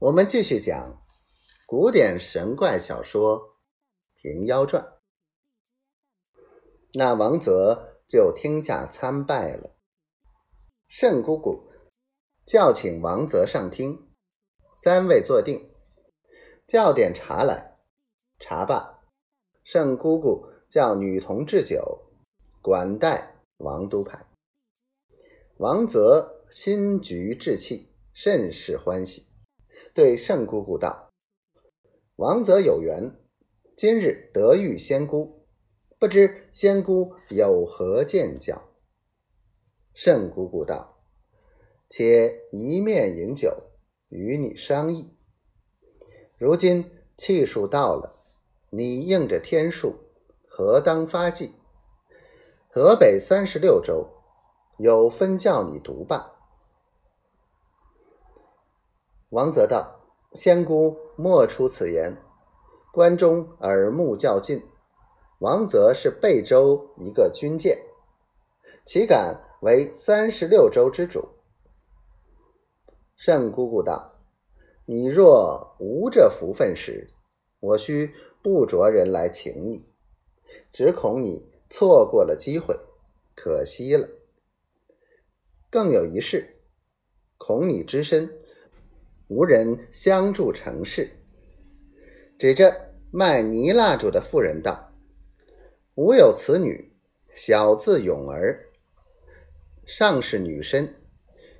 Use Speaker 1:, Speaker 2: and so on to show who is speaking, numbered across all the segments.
Speaker 1: 我们继续讲古典神怪小说《平妖传》。那王泽就听驾参拜了。圣姑姑叫请王泽上厅，三位坐定，叫点茶来。茶罢，圣姑姑叫女童置酒，管待王督牌。王泽心菊志气，甚是欢喜。对圣姑姑道：“王泽有缘，今日得遇仙姑，不知仙姑有何见教？”圣姑姑道：“且一面饮酒，与你商议。如今气数到了，你应着天数，何当发迹？河北三十六州有分教你读罢。”王泽道：“仙姑莫出此言，关中耳目较近。王泽是贝州一个军舰，岂敢为三十六州之主？”圣姑姑道：“你若无这福分时，我须不着人来请你，只恐你错过了机会，可惜了。更有一事，恐你只身。”无人相助成事，指着卖泥蜡烛的妇人道：“吾有此女，小字永儿，尚是女身，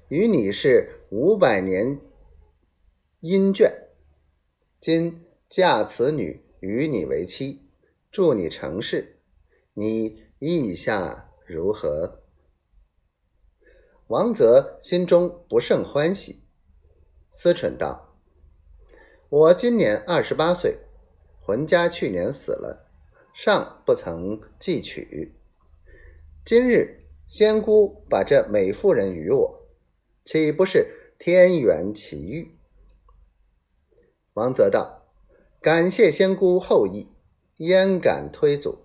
Speaker 1: 与你是五百年姻眷。今嫁此女与你为妻，助你成事，你意下如何？”王泽心中不甚欢喜。思忖道：“我今年二十八岁，浑家去年死了，尚不曾继娶。今日仙姑把这美妇人与我，岂不是天缘奇遇？”王泽道：“感谢仙姑厚意，焉敢推阻？”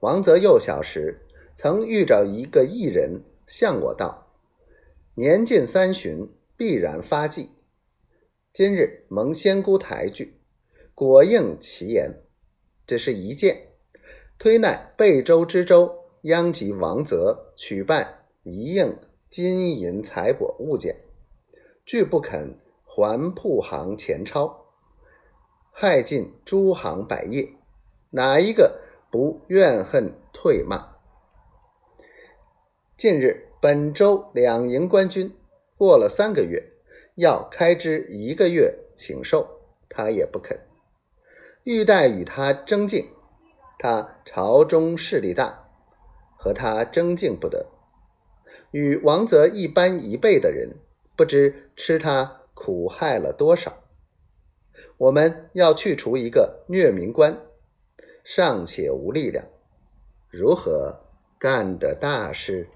Speaker 1: 王泽幼小时曾遇着一个异人，向我道：“年近三旬。”必然发迹。今日蒙仙姑抬举，果应其言。只是一件，推奈贝州知州殃及王泽取办一应金银财帛物件，拒不肯还铺行钱钞，害尽诸行百业，哪一个不怨恨退骂？近日本州两营官军。过了三个月，要开支一个月请寿，他也不肯。欲待与他争竞，他朝中势力大，和他争竞不得。与王泽一般一辈的人，不知吃他苦害了多少。我们要去除一个虐民官，尚且无力量，如何干得大事？